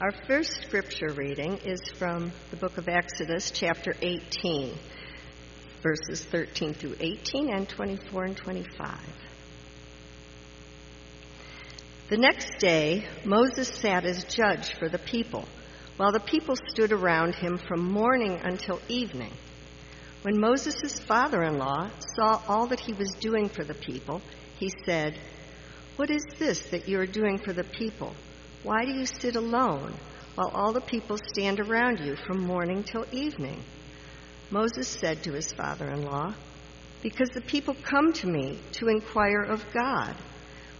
Our first scripture reading is from the book of Exodus, chapter 18, verses 13 through 18 and 24 and 25. The next day, Moses sat as judge for the people, while the people stood around him from morning until evening. When Moses' father in law saw all that he was doing for the people, he said, What is this that you are doing for the people? Why do you sit alone while all the people stand around you from morning till evening? Moses said to his father in law, Because the people come to me to inquire of God.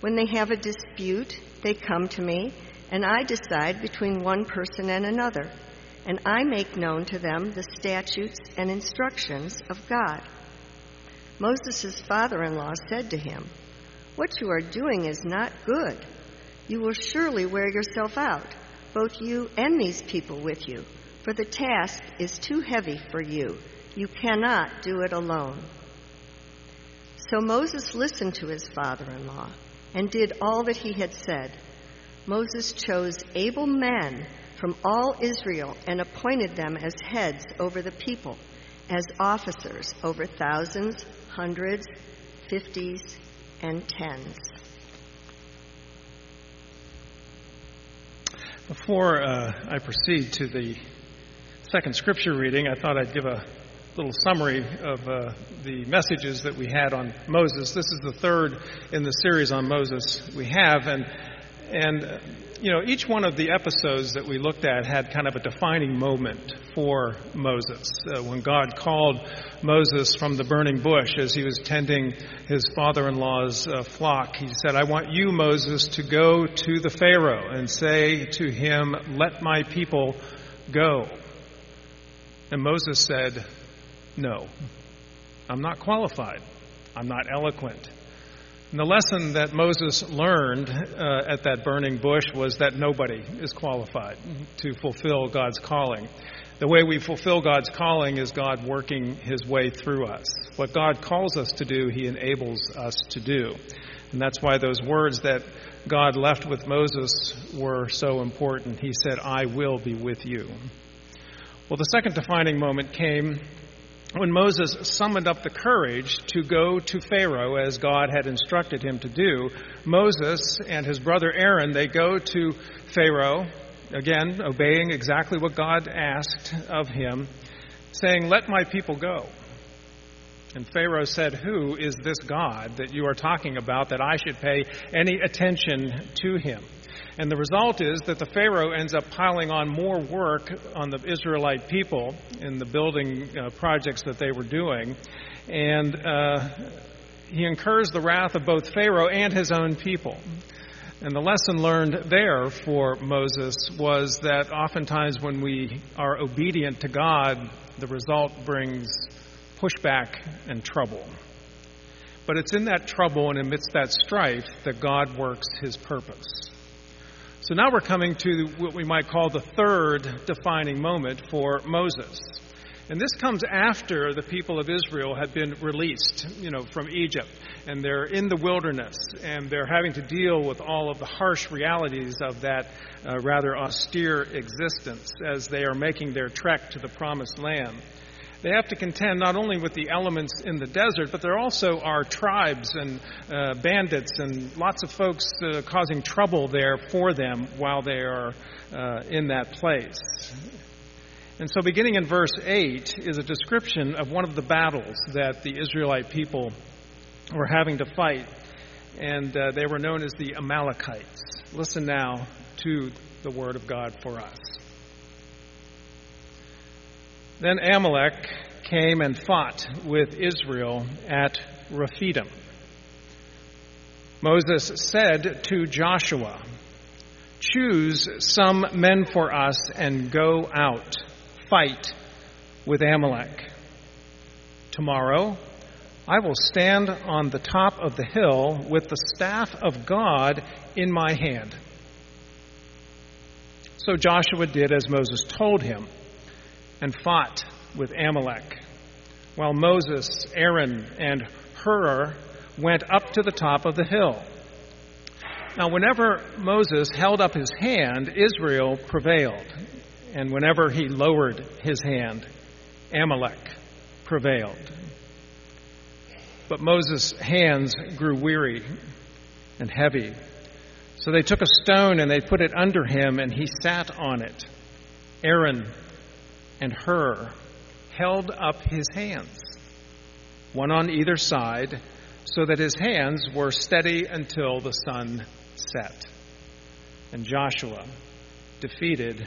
When they have a dispute, they come to me, and I decide between one person and another, and I make known to them the statutes and instructions of God. Moses' father in law said to him, What you are doing is not good. You will surely wear yourself out, both you and these people with you, for the task is too heavy for you. You cannot do it alone. So Moses listened to his father in law and did all that he had said. Moses chose able men from all Israel and appointed them as heads over the people, as officers over thousands, hundreds, fifties, and tens. Before uh, I proceed to the second scripture reading, I thought I'd give a little summary of uh, the messages that we had on Moses. This is the third in the series on Moses we have, and and you know each one of the episodes that we looked at had kind of a defining moment for Moses. Uh, when God called Moses from the burning bush as he was tending his father-in-law's uh, flock, he said, "I want you, Moses, to go to the Pharaoh and say to him, "Let my people go." And Moses said, no, I'm not qualified. I'm not eloquent. And the lesson that Moses learned uh, at that burning bush was that nobody is qualified to fulfill God's calling. The way we fulfill God's calling is God working his way through us. What God calls us to do, he enables us to do. And that's why those words that God left with Moses were so important. He said, I will be with you. Well, the second defining moment came when Moses summoned up the courage to go to Pharaoh as God had instructed him to do, Moses and his brother Aaron, they go to Pharaoh, again, obeying exactly what God asked of him, saying, Let my people go. And Pharaoh said, Who is this God that you are talking about that I should pay any attention to him? And the result is that the Pharaoh ends up piling on more work on the Israelite people in the building uh, projects that they were doing. And uh, he incurs the wrath of both Pharaoh and his own people. And the lesson learned there for Moses was that oftentimes when we are obedient to God, the result brings pushback and trouble. But it's in that trouble and amidst that strife that God works his purpose. So now we're coming to what we might call the third defining moment for Moses. And this comes after the people of Israel have been released, you know, from Egypt, and they're in the wilderness, and they're having to deal with all of the harsh realities of that uh, rather austere existence as they are making their trek to the promised land they have to contend not only with the elements in the desert, but there also are tribes and uh, bandits and lots of folks uh, causing trouble there for them while they are uh, in that place. And so, beginning in verse 8, is a description of one of the battles that the Israelite people were having to fight, and uh, they were known as the Amalekites. Listen now to the word of God for us. Then Amalek came and fought with Israel at Rephidim. Moses said to Joshua, Choose some men for us and go out, fight with Amalek. Tomorrow I will stand on the top of the hill with the staff of God in my hand. So Joshua did as Moses told him and fought with Amalek, while Moses, Aaron, and Hur went up to the top of the hill. Now, whenever Moses held up his hand, Israel prevailed. And whenever he lowered his hand, Amalek prevailed. But Moses' hands grew weary and heavy. So they took a stone and they put it under him, and he sat on it. Aaron and Hur held up his hands, one on either side, so that his hands were steady until the sun set. And Joshua defeated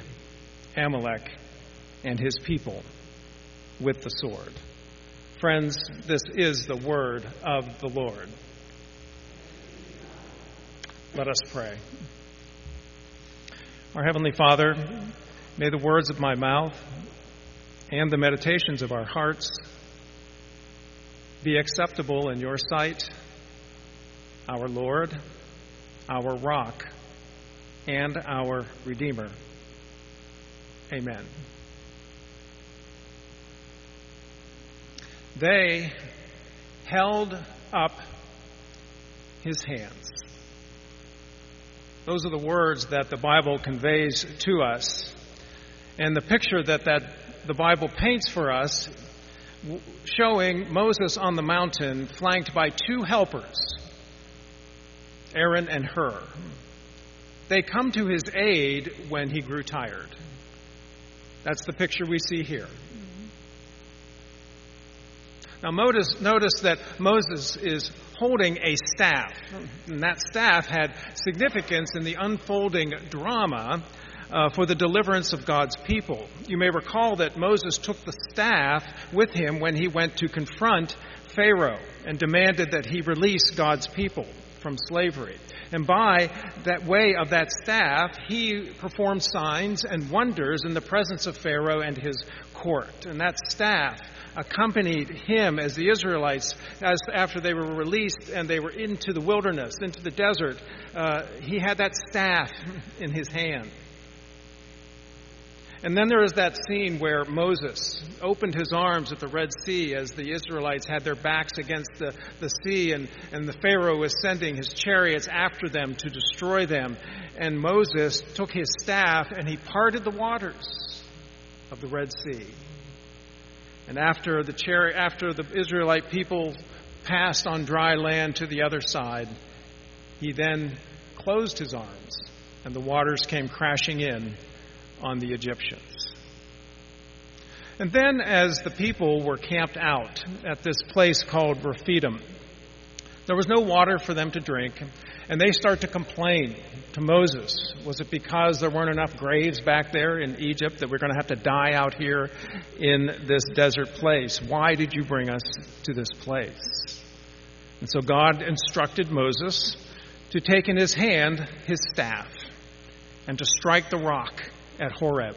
Amalek and his people with the sword. Friends, this is the word of the Lord. Let us pray. Our Heavenly Father, may the words of my mouth and the meditations of our hearts be acceptable in your sight, our Lord, our rock, and our Redeemer. Amen. They held up his hands. Those are the words that the Bible conveys to us. And the picture that, the Bible paints for us, showing Moses on the mountain flanked by two helpers, Aaron and Hur. They come to his aid when he grew tired. That's the picture we see here. Now, notice, notice that Moses is holding a staff, and that staff had significance in the unfolding drama uh, for the deliverance of God's people. You may recall that Moses took the staff with him when he went to confront Pharaoh and demanded that he release God's people from slavery. And by that way of that staff, he performed signs and wonders in the presence of Pharaoh and his court. And that staff accompanied him as the Israelites, as after they were released and they were into the wilderness, into the desert, uh, he had that staff in his hand. And then there is that scene where Moses opened his arms at the Red Sea as the Israelites had their backs against the, the sea, and, and the Pharaoh was sending his chariots after them to destroy them. And Moses took his staff and he parted the waters of the Red Sea. And after the, chari- after the Israelite people passed on dry land to the other side, he then closed his arms, and the waters came crashing in on the Egyptians. And then, as the people were camped out at this place called Rephidim, there was no water for them to drink, and they start to complain to Moses. Was it because there weren't enough graves back there in Egypt that we're going to have to die out here in this desert place? Why did you bring us to this place? And so God instructed Moses to take in his hand his staff and to strike the rock at Horeb.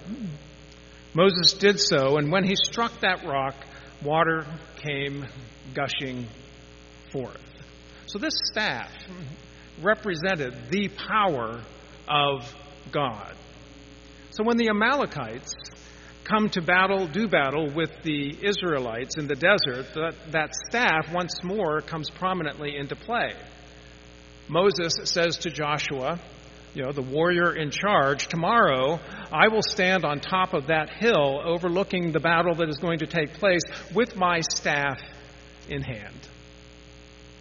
Moses did so, and when he struck that rock, water came gushing forth. So this staff represented the power of God. So when the Amalekites come to battle, do battle with the Israelites in the desert, that, that staff once more comes prominently into play. Moses says to Joshua, you know, the warrior in charge, tomorrow I will stand on top of that hill overlooking the battle that is going to take place with my staff in hand.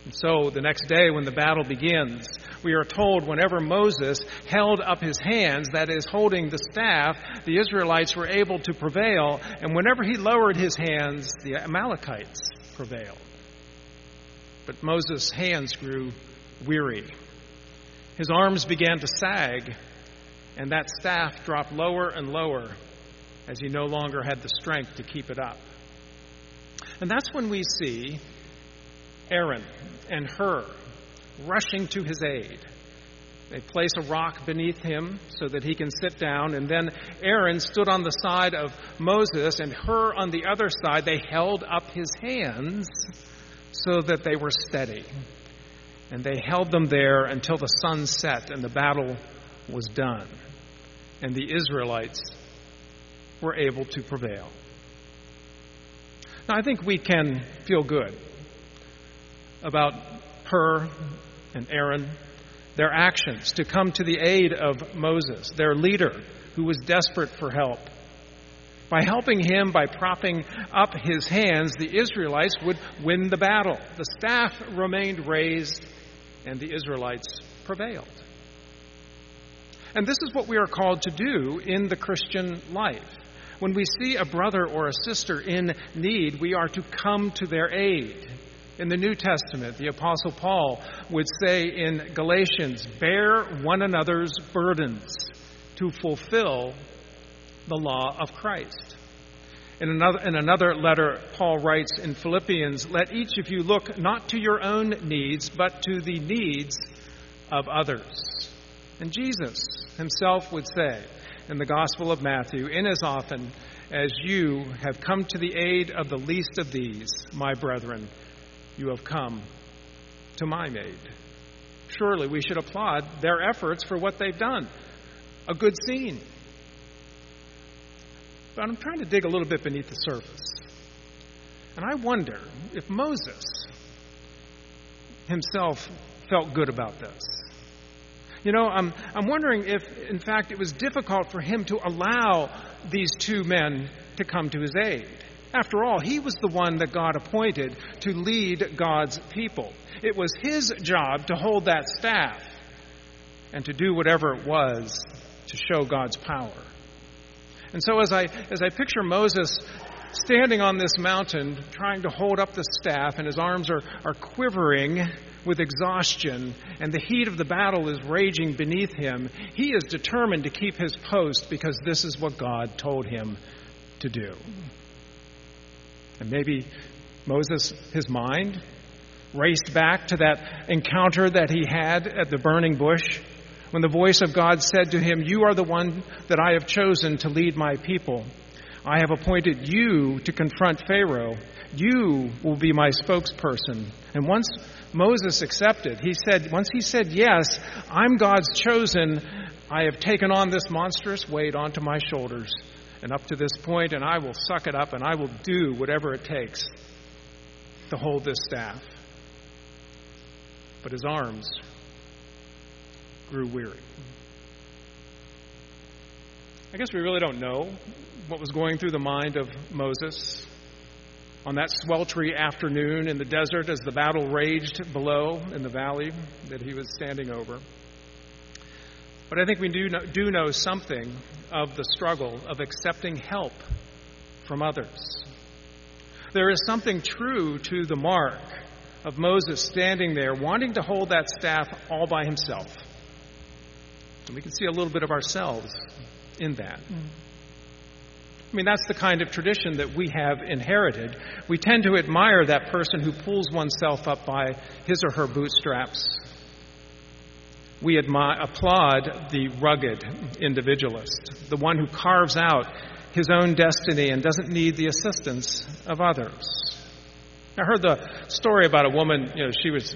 And so the next day, when the battle begins, we are told whenever Moses held up his hands, that is, holding the staff, the Israelites were able to prevail, and whenever he lowered his hands, the Amalekites prevailed. But Moses' hands grew weary. His arms began to sag, and that staff dropped lower and lower as he no longer had the strength to keep it up. And that's when we see Aaron and Hur rushing to his aid. They place a rock beneath him so that he can sit down, and then Aaron stood on the side of Moses, and Hur on the other side. They held up his hands so that they were steady. And they held them there until the sun set and the battle was done. And the Israelites were able to prevail. Now, I think we can feel good about Hur and Aaron their actions to come to the aid of Moses, their leader, who was desperate for help. By helping him, by propping up his hands, the Israelites would win the battle. The staff remained raised, and the Israelites prevailed. And this is what we are called to do in the Christian life. When we see a brother or a sister in need, we are to come to their aid. In the New Testament, the Apostle Paul would say in Galatians, Bear one another's burdens to fulfill the law of Christ. In another, in another letter, Paul writes in Philippians, Let each of you look not to your own needs, but to the needs of others. And Jesus himself would say in the Gospel of Matthew, In as often as you have come to the aid of the least of these, my brethren, you have come to my aid. Surely we should applaud their efforts for what they've done. A good scene. But I'm trying to dig a little bit beneath the surface. And I wonder if Moses himself felt good about this. You know, I'm, I'm wondering if, in fact, it was difficult for him to allow these two men to come to his aid. After all, he was the one that God appointed to lead God's people. It was his job to hold that staff and to do whatever it was to show God's power. And so as I, as I picture Moses standing on this mountain trying to hold up the staff, and his arms are, are quivering with exhaustion, and the heat of the battle is raging beneath him, he is determined to keep his post because this is what God told him to do. And maybe Moses, his mind, raced back to that encounter that he had at the burning bush when the voice of God said to him, You are the one that I have chosen to lead my people. I have appointed you to confront Pharaoh. You will be my spokesperson. And once Moses accepted, he said, once he said, Yes, I'm God's chosen, I have taken on this monstrous weight onto my shoulders and up to this point, and I will suck it up and I will do whatever it takes to hold this staff. But his arms grew weary. I guess we really don't know what was going through the mind of Moses on that sweltering afternoon in the desert as the battle raged below in the valley that he was standing over. But I think we do know, do know something of the struggle of accepting help from others. There is something true to the mark of Moses standing there wanting to hold that staff all by himself. And we can see a little bit of ourselves in that. I mean, that's the kind of tradition that we have inherited. We tend to admire that person who pulls oneself up by his or her bootstraps. We admire, applaud the rugged individualist, the one who carves out his own destiny and doesn't need the assistance of others. I heard the story about a woman, you know, she was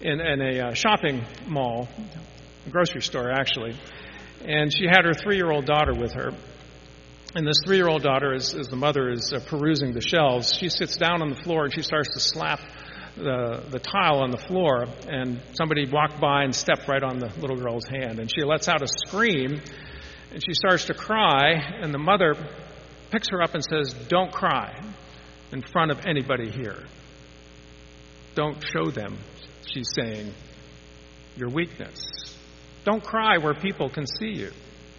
in, in a uh, shopping mall grocery store, actually. And she had her three year old daughter with her. And this three year old daughter, as, as, the mother is uh, perusing the shelves, she sits down on the floor and she starts to slap the, the tile on the floor. And somebody walked by and stepped right on the little girl's hand. And she lets out a scream and she starts to cry. And the mother picks her up and says, Don't cry in front of anybody here. Don't show them, she's saying, your weakness. Don't cry where people can see you.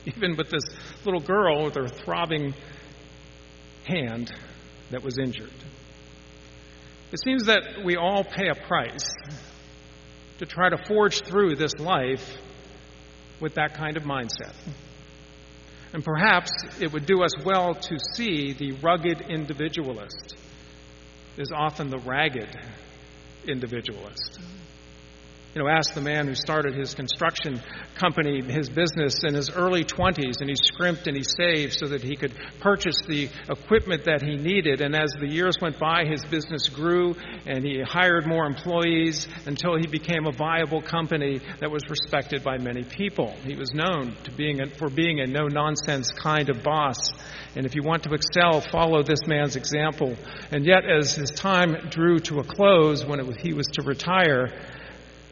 Even with this little girl with her throbbing hand that was injured. It seems that we all pay a price to try to forge through this life with that kind of mindset. And perhaps it would do us well to see the rugged individualist is often the ragged individualist. You know, ask the man who started his construction company, his business in his early 20s, and he scrimped and he saved so that he could purchase the equipment that he needed. And as the years went by, his business grew and he hired more employees until he became a viable company that was respected by many people. He was known to being a, for being a no nonsense kind of boss. And if you want to excel, follow this man's example. And yet, as his time drew to a close when was, he was to retire,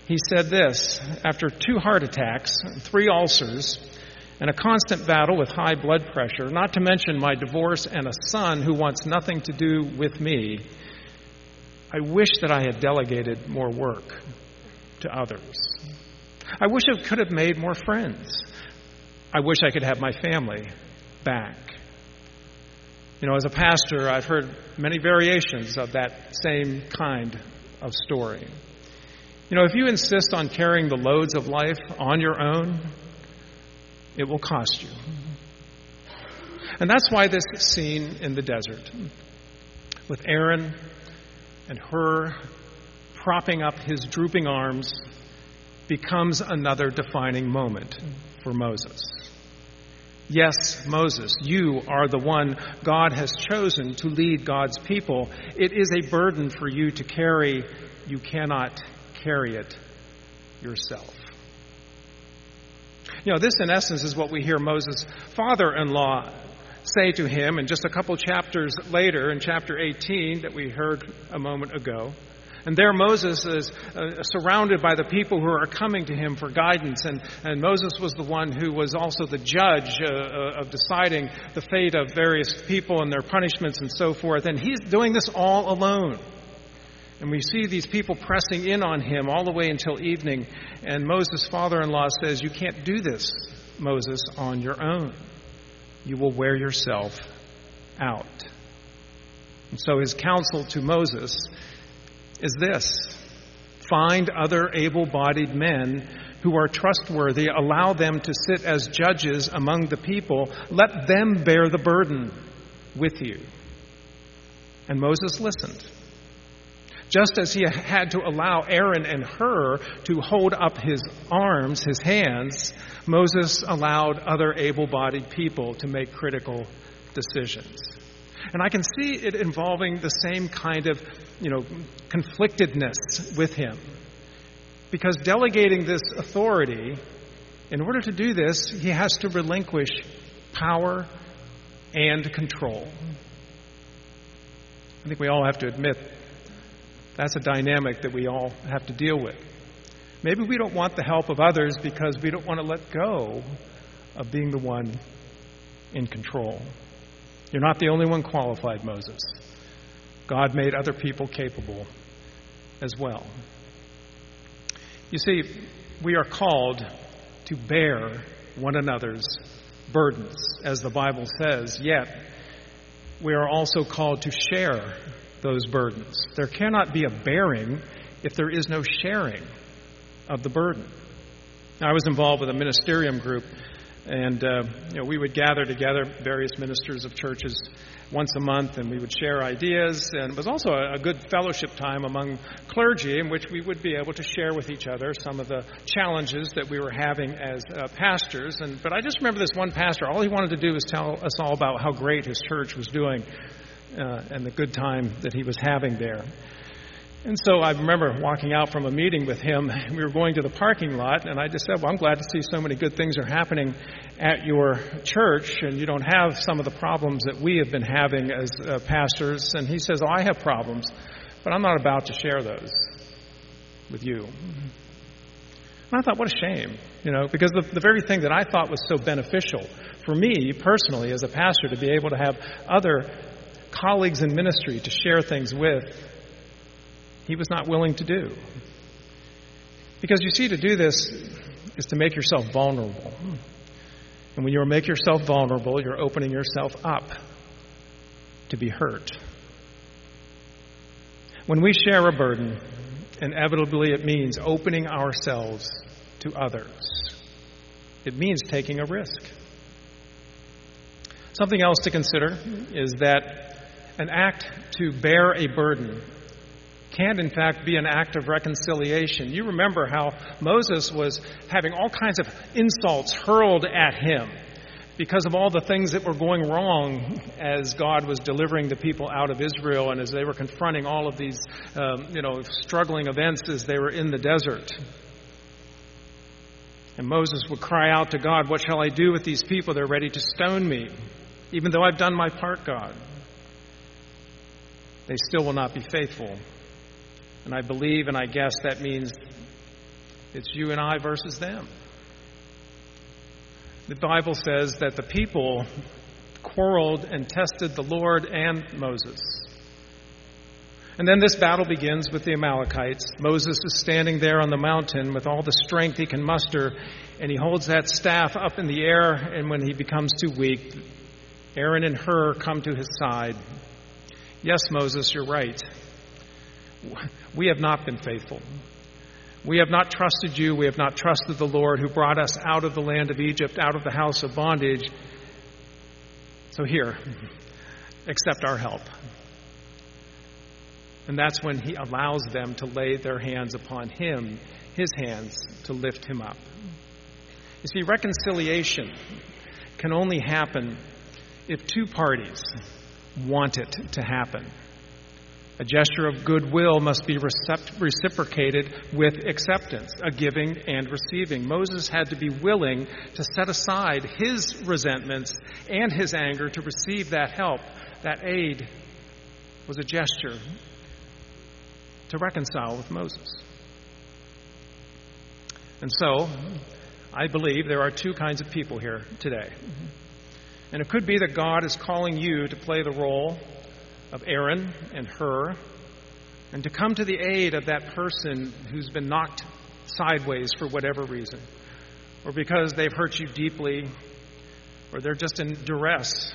he said this after two heart attacks, three ulcers, and a constant battle with high blood pressure, not to mention my divorce and a son who wants nothing to do with me, I wish that I had delegated more work to others. I wish I could have made more friends. I wish I could have my family back. You know, as a pastor, I've heard many variations of that same kind of story. You know, if you insist on carrying the loads of life on your own, it will cost you. And that's why this scene in the desert, with Aaron and Hur propping up his drooping arms, becomes another defining moment for Moses. Yes, Moses, you are the one God has chosen to lead God's people. It is a burden for you to carry. You cannot carry it yourself. You know, this in essence is what we hear Moses' father in law say to him, and just a couple chapters later, in chapter 18 that we heard a moment ago. And there Moses is uh, surrounded by the people who are coming to him for guidance. And, and Moses was the one who was also the judge uh, uh, of deciding the fate of various people and their punishments and so forth. And he's doing this all alone. And we see these people pressing in on him all the way until evening. And Moses' father in law says, You can't do this, Moses, on your own. You will wear yourself out. And so his counsel to Moses is this find other able bodied men who are trustworthy, allow them to sit as judges among the people, let them bear the burden with you. And Moses listened. Just as he had to allow Aaron and Hur to hold up his arms, his hands, Moses allowed other able bodied people to make critical decisions. And I can see it involving the same kind of, you know, conflictedness with him. Because delegating this authority, in order to do this, he has to relinquish power and control. I think we all have to admit that's a dynamic that we all have to deal with. Maybe we don't want the help of others because we don't want to let go of being the one in control. You're not the only one qualified, Moses. God made other people capable as well. You see, we are called to bear one another's burdens, as the Bible says, yet we are also called to share those burdens. There cannot be a bearing if there is no sharing of the burden. I was involved with a ministerium group and uh, you know, we would gather together, various ministers of churches, once a month, and we would share ideas. And it was also a, a good fellowship time among clergy in which we would be able to share with each other some of the challenges that we were having as uh, pastors. And, but I just remember this one pastor, all he wanted to do was tell us all about how great his church was doing uh, and the good time that he was having there. And so I remember walking out from a meeting with him. We were going to the parking lot, and I just said, Well, I'm glad to see so many good things are happening at your church, and you don't have some of the problems that we have been having as uh, pastors. And he says, Oh, I have problems, but I'm not about to share those with you. And I thought, what a shame, you know, because the, the very thing that I thought was so beneficial for me personally as a pastor to be able to have other colleagues in ministry to share things with he was not willing to do. Because you see, to do this is to make yourself vulnerable. And when you make yourself vulnerable, you're opening yourself up to be hurt. When we share a burden, inevitably it means opening ourselves to others. It means taking a risk. Something else to consider is that an act to bear a burden can, in fact, be an act of reconciliation. You remember how Moses was having all kinds of insults hurled at him because of all the things that were going wrong as God was delivering the people out of Israel and as they were confronting all of these, um, you know, struggling events as they were in the desert. And Moses would cry out to God, What shall I do with these people? They're ready to stone me, even though I've done my part, God. They still will not be faithful. And I believe and I guess that means It's you and I versus them. The Bible says that the people quarreled and tested the Lord and Moses. And then this battle begins with the Amalekites. Moses is standing there on the mountain with all the strength he can muster, and he holds that staff up in the air, and when he becomes too weak, Aaron and Hur come to his side. Yes, Moses, you're right. We have not been faithful. We have not trusted you. We have not trusted the Lord who brought us out of the land of Egypt, out of the house of bondage. So here, accept our help. And that's when he allows them to lay their hands upon him, his hands, to lift him up. You see, reconciliation can only happen if two parties want it to happen. A gesture of goodwill must be reciprocated with acceptance, a giving and receiving. Moses had to be willing to set aside his resentments and his anger to receive that help. That aid was a gesture to reconcile with Moses. And so, I believe there are two kinds of people here today. And it could be that God is calling you to play the role of Aaron and Hur and to come to the aid of that person who's been knocked sideways for whatever reason, or because they've hurt you deeply, or they're just in duress.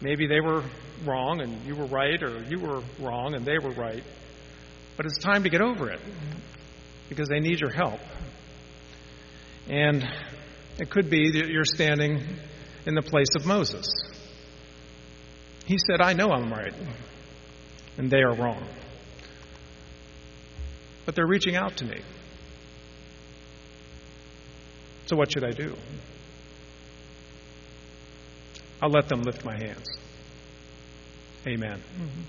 Maybe they were wrong and you were right, or you were wrong and they were right. But it's time to get over it because they need your help. And it could be that you're standing in the place of Moses. He said, I know I'm right, and they are wrong. But they're reaching out to me. So, what should I do? I'll let them lift my hands. Amen. Mm-hmm.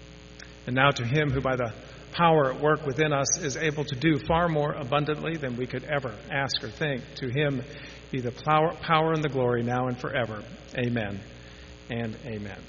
And now to him who, by the power at work within us, is able to do far more abundantly than we could ever ask or think, to him be the power and the glory now and forever. Amen and amen.